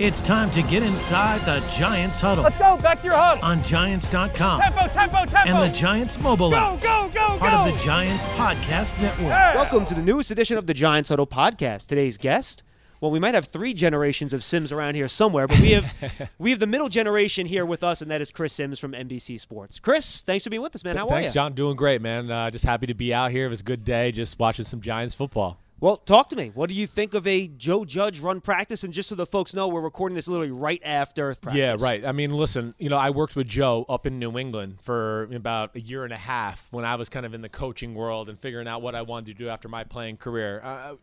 It's time to get inside the Giants huddle Let's go, back to your huddle. on Giants.com Tempo, tempo, tempo. and the Giants mobile go, app, go, go, go. part go. of the Giants podcast network. Yeah. Welcome to the newest edition of the Giants Huddle podcast. Today's guest, well, we might have three generations of Sims around here somewhere, but we have we have the middle generation here with us, and that is Chris Sims from NBC Sports. Chris, thanks for being with us, man. How Thanks, are you? Thanks, John. Doing great, man. Uh, just happy to be out here. It was a good day. Just watching some Giants football. Well, talk to me. What do you think of a Joe Judge run practice? And just so the folks know, we're recording this literally right after practice. Yeah, right. I mean, listen, you know, I worked with Joe up in New England for about a year and a half when I was kind of in the coaching world and figuring out what I wanted to do after my playing career.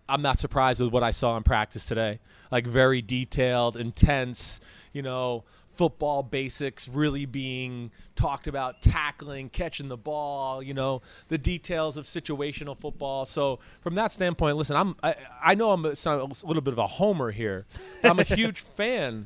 I'm not surprised with what I saw in practice today. Like very detailed, intense, you know, football basics really being talked about tackling catching the ball you know the details of situational football so from that standpoint listen i'm i, I know i'm a, a little bit of a homer here i'm a huge fan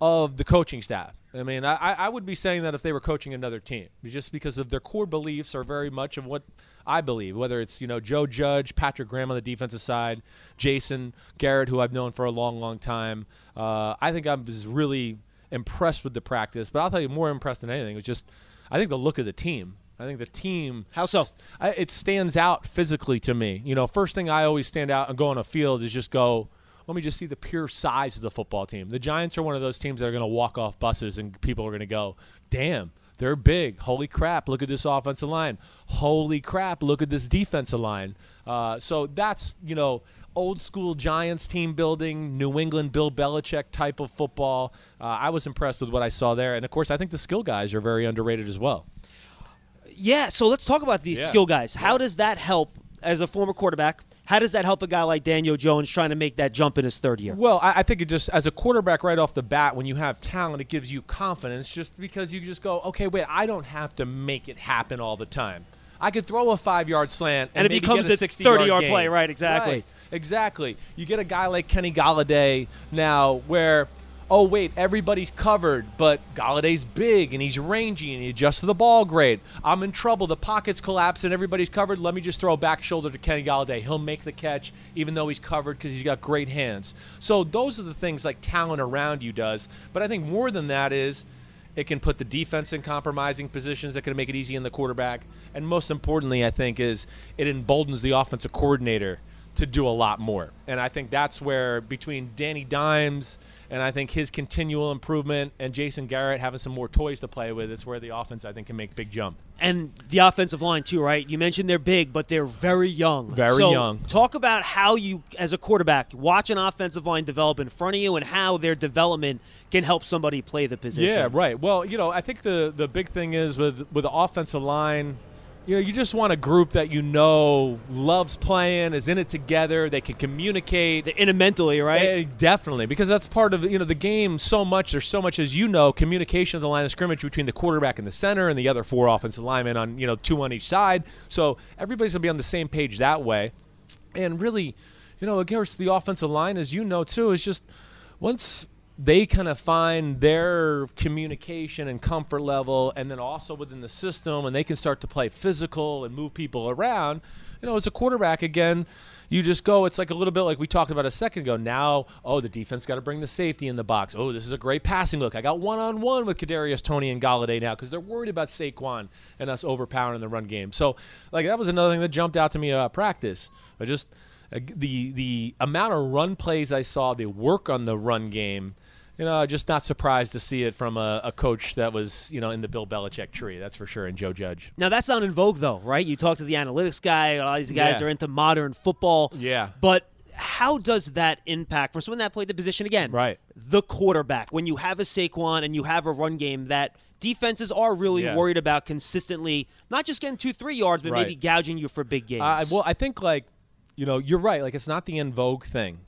of the coaching staff. I mean, I, I would be saying that if they were coaching another team, just because of their core beliefs are very much of what I believe. Whether it's you know Joe Judge, Patrick Graham on the defensive side, Jason Garrett, who I've known for a long, long time. Uh, I think I was really impressed with the practice. But I'll tell you, more impressed than anything was just I think the look of the team. I think the team. How so? I, it stands out physically to me. You know, first thing I always stand out and go on a field is just go. Let me just see the pure size of the football team. The Giants are one of those teams that are going to walk off buses and people are going to go, "Damn, they're big. Holy crap! Look at this offensive line. Holy crap! Look at this defensive line." Uh, so that's you know old school Giants team building, New England Bill Belichick type of football. Uh, I was impressed with what I saw there, and of course, I think the skill guys are very underrated as well. Yeah, so let's talk about these Yeah. skill guys. How does that help as a former quarterback? How does that help a guy like Daniel Jones trying to make that jump in his third year? Well, I, I think it just as a quarterback right off the bat, when you have talent, it gives you confidence. Just because you just go, okay, wait, I don't have to make it happen all the time. I could throw a five-yard slant And it maybe becomes get a 60-yard 30-yard gain. play, right, exactly. Right, exactly. You get a guy like Kenny Golladay now, where oh wait, everybody's covered, but Golladay's big and he's rangy and he adjusts to the ball great. I'm in trouble. The pockets collapse and everybody's covered. Let me just throw a back shoulder to Kenny Golladay. He'll make the catch even though he's covered because he's got great hands. So those are the things like talent around you does. But I think more than that is it can put the defense in compromising positions that can make it easy in the quarterback. And most importantly, I think, is it emboldens the offensive coordinator to do a lot more. And I think that's where between Danny Dimes and I think his continual improvement and Jason Garrett having some more toys to play with, it's where the offense I think can make big jump. and the offensive line too, right? You mentioned they're big, but they're very young. Very So, young. Talk about how you, as a quarterback, watch an offensive line develop in front of you, and how their development can help somebody play the position. Yeah, right. Well, you know, I think the the big thing is with with the offensive line, you know, you just want a group that you know loves playing, is in it together, they can communicate. They're in it mentally, right? Eh, definitely, because that's part of you know the game. So much, there's so much as you know, communication of the line of scrimmage between the quarterback and the center, and the other four offensive linemen on you know two on each side. So everybody's gonna be on the same page that way, and really, you know, against the offensive line, as you know too, is just once they kind of find their communication and comfort level, and then also within the system, and they can start to play physical and move people around. You know, as a quarterback, again, you just go. It's like a little bit like we talked about a second ago. Now, oh, the defense got to bring the safety in the box. Oh, this is a great passing look. I got one on one with Kadarius Toney and Golladay now because they're worried about Saquon and us overpowering the run game. So, like that was another thing that jumped out to me about practice. I just uh, the the amount of run plays I saw, the work on the run game. You know, just not surprised to see it from a, a coach that was, you know, in the Bill Belichick tree. That's for sure. And Joe Judge. Now that's not in vogue though, right? You talk to the analytics guy. A lot of these guys Yeah. are into modern football. Yeah. But how does that impact for someone that played the position again? Right. The quarterback. When you have a Saquon and you have a run game that defenses are really Yeah. worried about consistently, not just getting two, three yards, but Right. maybe gouging you for big games. Uh, well, I think like, you know, you're right. Like it's not the in vogue thing,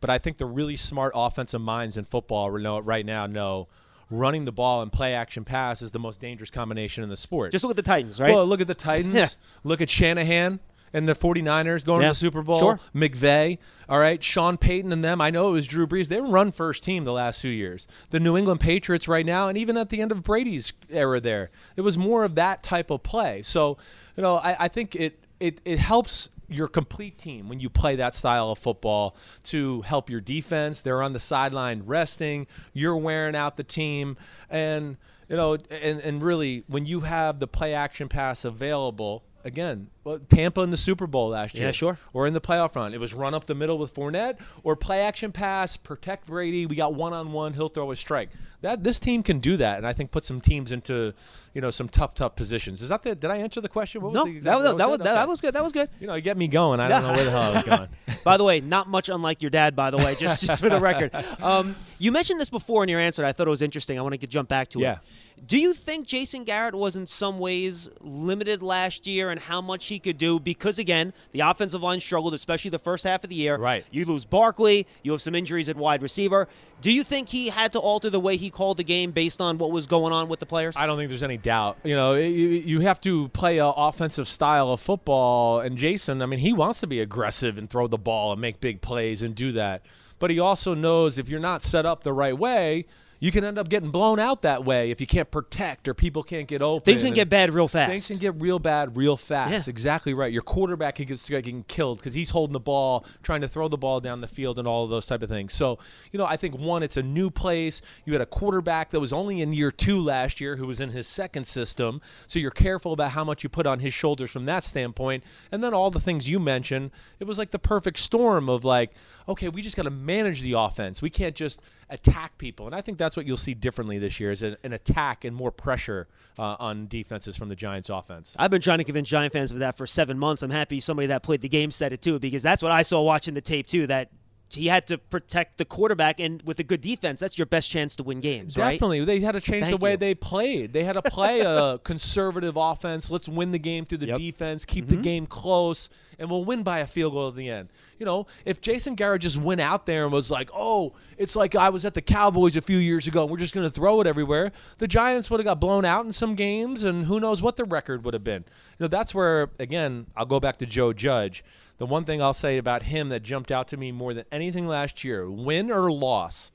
but I think the really smart offensive minds in football know right now know running the ball and play action pass is the most dangerous combination in the sport. just look at the Titans, right? Well, look at the Titans. Yeah. Look at Shanahan and the 49ers going Yeah. to the Super Bowl. Sure. McVay, all right, Sean Payton and them. I know it was Drew Brees. They run first team the last few years. The New England Patriots right now, and even at the end of Brady's era there, it was more of that type of play. So, you know, I, I think it, it, it helps your complete team when you play that style of football to help your defense. They're on the sideline resting. You're wearing out the team, and you know, and and really when you have the play action pass available. Again, well, Tampa in the Super Bowl last year. Yeah, sure. Or in the playoff run. It was run up the middle with Fournette or play action pass, protect Brady. We got one on one. He'll throw a strike. That this team can do that, and I think put some teams into you know some tough, tough positions. Is that the? Did I answer the question? What was No, the that, exact- was, that, was, it? that, was good. That was good. You know, you get me going. I don't know where the hell I was going. By the way, not much unlike your dad, by the way, just, just for the record. Um, you mentioned this before in your answer. I thought it was interesting. I want to jump back to Yeah. it. Do you think Jason Garrett was in some ways limited last year and how much he could do? Because, again, the offensive line struggled, especially the first half of the year. Right. You lose Barkley, you have some injuries at wide receiver. Do you think he had to alter the way he called the game based on what was going on with the players? I don't think there's any doubt. You know, you, you have to play an offensive style of football. And Jason, I mean, he wants to be aggressive and throw the ball and make big plays and do that. But he also knows if you're not set up the right way, you can end up getting blown out that way if you can't protect or people can't get open. Things can get bad real fast. Things can get real bad real fast. Yeah. Exactly right. Your quarterback can get getting killed because he's holding the ball, trying to throw the ball down the field, and all of those type of things. So, you know, I think one, it's a new place. You had a quarterback that was only in year two last year, who was in his second system. So you're careful about how much you put on his shoulders from that standpoint. And then all the things you mentioned, it was like the perfect storm of like, okay, we just got to manage the offense. We can't just attack people. And I think that's what you'll see differently this year is an, an attack and more pressure uh, on defenses from the Giants offense. I've been trying to convince Giant fans of that for seven months. I'm happy somebody that played the game said it too, because that's what I saw watching the tape too. That he had to protect the quarterback, and with a good defense, that's your best chance to win games, right? Definitely. They had to change Thank the way you. they played. They had to play a conservative offense. Let's win the game through the Yep. defense, keep Mm-hmm. the game close, and we'll win by a field goal at the end. You know, if Jason Garrett just went out there and was like, oh, it's like I was at the Cowboys a few years ago and we're just going to throw it everywhere, the Giants would have got blown out in some games and who knows what the record would have been. You know, that's where, again, I'll go back to Joe Judge. The one thing I'll say about him that jumped out to me more than anything last year, win or loss,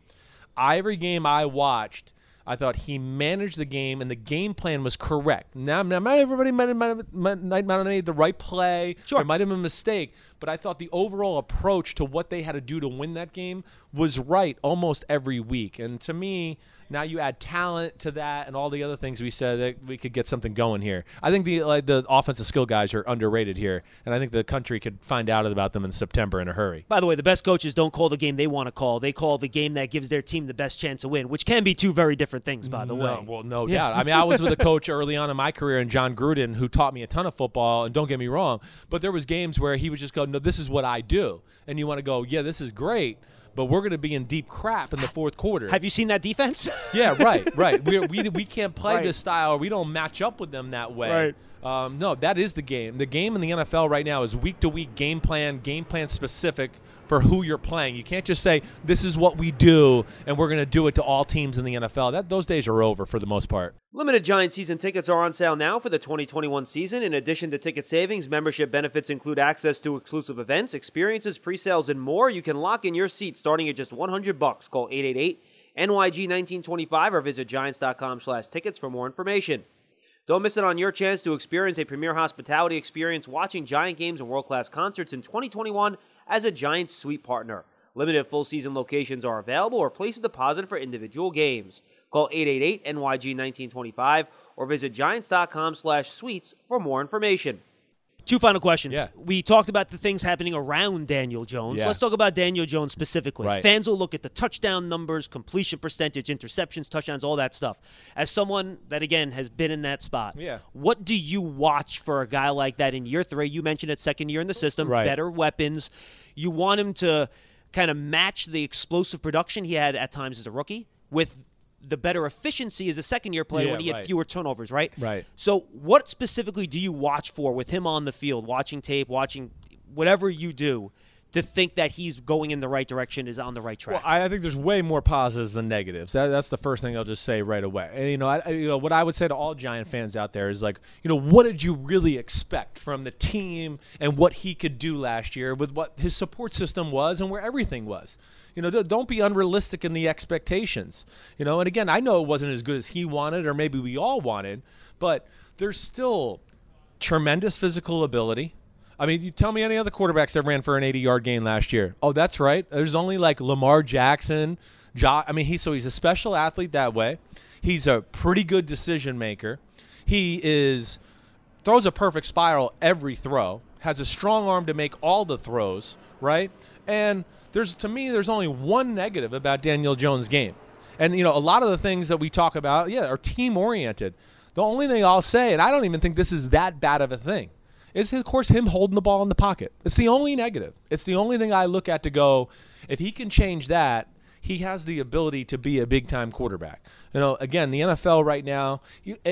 every game I watched, I thought he managed the game and the game plan was correct. Now, now not everybody might have, might, have, might, might have made the right play. Sure. There might have been a mistake, but I thought the overall approach to what they had to do to win that game was right almost every week. And to me, now you add talent to that and all the other things we said that we could get something going here. I think the like, the offensive skill guys are underrated here, and I think the country could find out about them in September in a hurry. By the way, the best coaches don't call the game they want to call. They call the game that gives their team the best chance to win, which can be two very different things, by the no, way. Well, no doubt. I mean, I was with a coach early on in my career, and Jon Gruden, who taught me a ton of football. And don't get me wrong, but there was games where he would just go, "No, this is what I do," and you want to go, "Yeah, this is great." But we're going to be in deep crap in the fourth quarter. Have you seen that defense? Yeah, right, right. We we we can't play Right. this style. or We don't match up with them that way. Um, no, that is the game. The game in the NFL right now is week to week game plan, game plan specific for who you're playing. You can't just say this is what we do and we're going to do it to all teams in the NFL. That those days are over for the most part. Limited Giant season tickets are on sale now for the 2021 season. In addition to ticket savings, membership benefits include access to exclusive events, experiences, pre-sales, and more. You can lock in your seat starting at just 100 bucks. Call 888 NYG 1925 or visit giants.com slash tickets for more information. Don't miss it on your chance to experience a premier hospitality experience watching Giant games and world-class concerts in 2021 as a Giants suite partner. Limited full season locations are available or place a deposit for individual games. Call 888-NYG-1925 or visit giants.com slash suites for more information. Two final questions. Yeah. We talked about the things happening around Daniel Jones. Yeah. Let's talk about Daniel Jones specifically. Right. Fans will look at the touchdown numbers, completion percentage, interceptions, touchdowns, all that stuff. As someone that, again, has been in that spot, Yeah. what do you watch for a guy like that in year three? You mentioned it, second year in the system, Right. better weapons. You want him to kind of match the explosive production he had at times as a rookie with the better efficiency as a second year player Yeah, when he had fewer turnovers, right? Right. So, what specifically do you watch for with him on the field, watching tape, watching whatever you do, to think that he's going in the right direction, is on the right track? Well, I, I think there's way more positives than negatives. That, that's the first thing I'll just say right away. And, you know, I, you know, what I would say to all Giant fans out there is like, you know, what did you really expect from the team and what he could do last year with what his support system was and where everything was. You know, don't be unrealistic in the expectations. You know, and again, I know it wasn't as good as he wanted or maybe we all wanted, but there's still tremendous physical ability I mean, you tell me any other quarterbacks that ran for an 80 yard gain last year. Oh, that's right. There's only like Lamar Jackson. Jo- I mean, he's so he's a special athlete that way. He's a pretty good decision maker. He is throws a perfect spiral every throw. Has a strong arm to make all the throws, right? And there's to me, there's only one negative about Daniel Jones' game. And you know, a lot of the things that we talk about, yeah, are team oriented. The only thing I'll say, and I don't even think this is that bad of a thing, is of course him holding the ball in the pocket. It's the only negative. It's the only thing I look at to go, if he can change that, he has the ability to be a big time quarterback. You know, again, the NFL right now,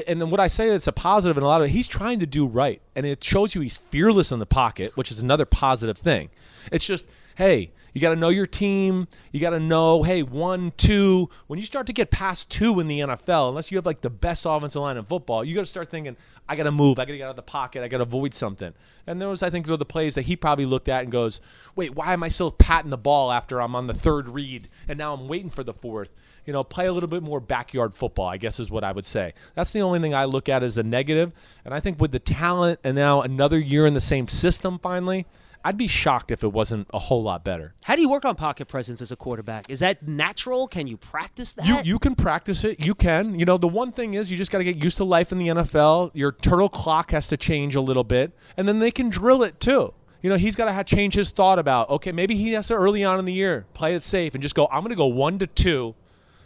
and what I say it's a positive in a lot of it, he's trying to do right. And it shows you he's fearless in the pocket, which is another positive thing. It's just, hey, you got to know your team. You got to know, hey, one, two. When you start to get past two in the NFL, unless you have like the best offensive line in football, you got to start thinking, I got to move. I got to get out of the pocket. I got to avoid something. And those, I think, are the plays that he probably looked at and goes, wait, why am I still patting the ball after I'm on the third read and now I'm waiting for the fourth? You know, play a little bit more backyard football, I guess is what I would say. That's the only thing I look at as a negative. And I think with the talent and now another year in the same system finally, I'd be shocked if it wasn't a whole lot better. How do you work on pocket presence as a quarterback? Is that natural? Can you practice that? You you can practice it. You can. You know, the one thing is you just got to get used to life in the NFL. Your turtle clock has to change a little bit, and then they can drill it too. You know, he's got to change his thought about okay, maybe he has to early on in the year play it safe and just go. I'm going to go one to two,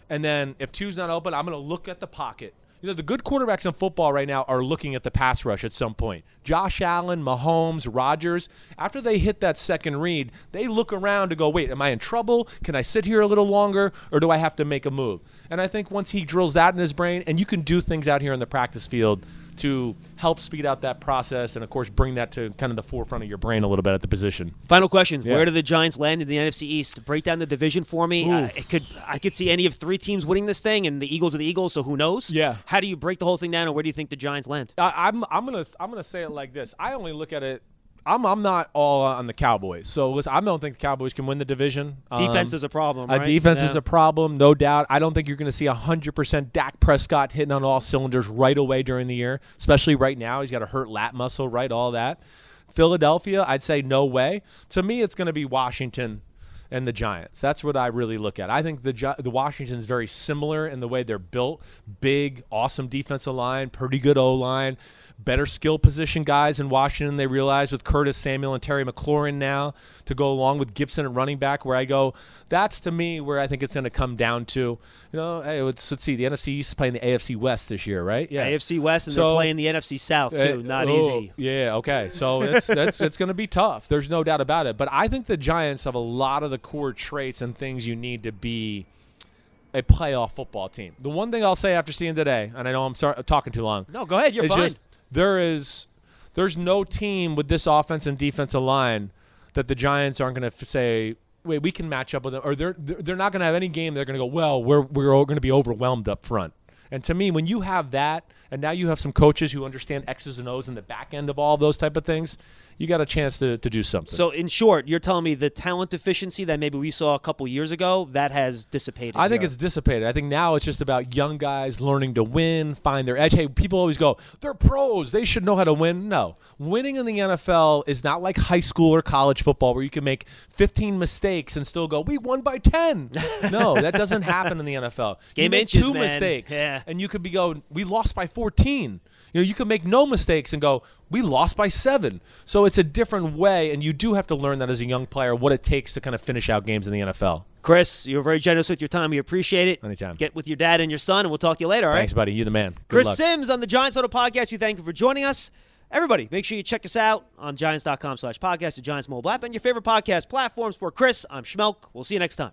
and then if two's not open, I'm going to look at the pocket. You know, the good quarterbacks in football right now are looking at the pass rush at some point. Josh Allen, Mahomes, Rodgers, after they hit that second read, they look around to go, wait, am I in trouble? Can I sit here a little longer or do I have to make a move? And I think once he drills that in his brain, and you can do things out here in the practice field to help speed out that process and of course bring that to kind of the forefront of your brain a little bit at the position. Final question: Yeah. Where do the Giants land in the NFC East? Break down the division for me. Uh, it could I could see any of three teams winning this thing, and the Eagles are the Eagles. So who knows? Yeah. How do you break the whole thing down, and where do you think the Giants land? I, I'm I'm gonna I'm gonna say it like this. I only look at it. I'm I'm not all on the Cowboys. So listen, I don't think the Cowboys can win the division. Defense Um, is a problem. A defense Yeah. is a problem, no doubt. I don't think you're going to see 100% Dak Prescott hitting on all cylinders right away during the year, especially right now. He's got a hurt lat muscle, right? All that. Philadelphia, I'd say no way. To me, it's going to be Washington and the Giants. That's what I really look at. I think the the Washington's very similar in the way they're built. Big, awesome defensive line, pretty good O line, better skill position guys in Washington. They realize with Curtis Samuel and Terry McLaurin now to go along with Gibson and running back. Where I go, that's to me where I think it's going to come down to. You know, hey, let's, let's see. The NFC East is playing the AFC West this year, right? Yeah. AFC West, and So- they're playing the NFC South too. Uh, Not oh, easy. Yeah, okay. So it's that's it's going to be tough. There's no doubt about it. But I think the Giants have a lot of the core traits and things you need to be a playoff football team. The one thing I'll say after seeing today, and I know I'm sorry, talking too long, No, go ahead. You're fine. just there is there's no team with this offense and defensive line that the Giants aren't going to say. Wait, we can match up with them, or they're they're they're not going to have any game. They're going to go well. We're we're going to be overwhelmed up front. And to me, when you have that, and now you have some coaches who understand X's and O's in the back end of all those type of things, you got a chance to, to do something. So, in short, you're telling me the talent deficiency that maybe we saw a couple years ago that has dissipated. I think here. it's dissipated. I think now it's just about young guys learning to win, find their edge. Hey, people always go, they're pros. They should know how to win. No. Winning in the NFL is not like high school or college football where you can make 15 mistakes and still go, we won by 10. no, that doesn't happen in the NFL. game you make inches, two man. mistakes Yeah. and you could be going, we lost by 14. You know, you can make no mistakes and go, we lost by seven. So it's a different way, and you do have to learn that as a young player what it takes to kind of finish out games in the NFL. Chris, you're very generous with your time. We appreciate it. Anytime. Get with your dad and your son, and we'll talk to you later. All right. Thanks, buddy. You're the man. Good Chris luck. Sims on the Giants Huddle Podcast. We thank you for joining us. Everybody, make sure you check us out on giants.com slash podcast, the Giants mobile app, and your favorite podcast platforms. For Chris, I'm Schmeelk. We'll see you next time.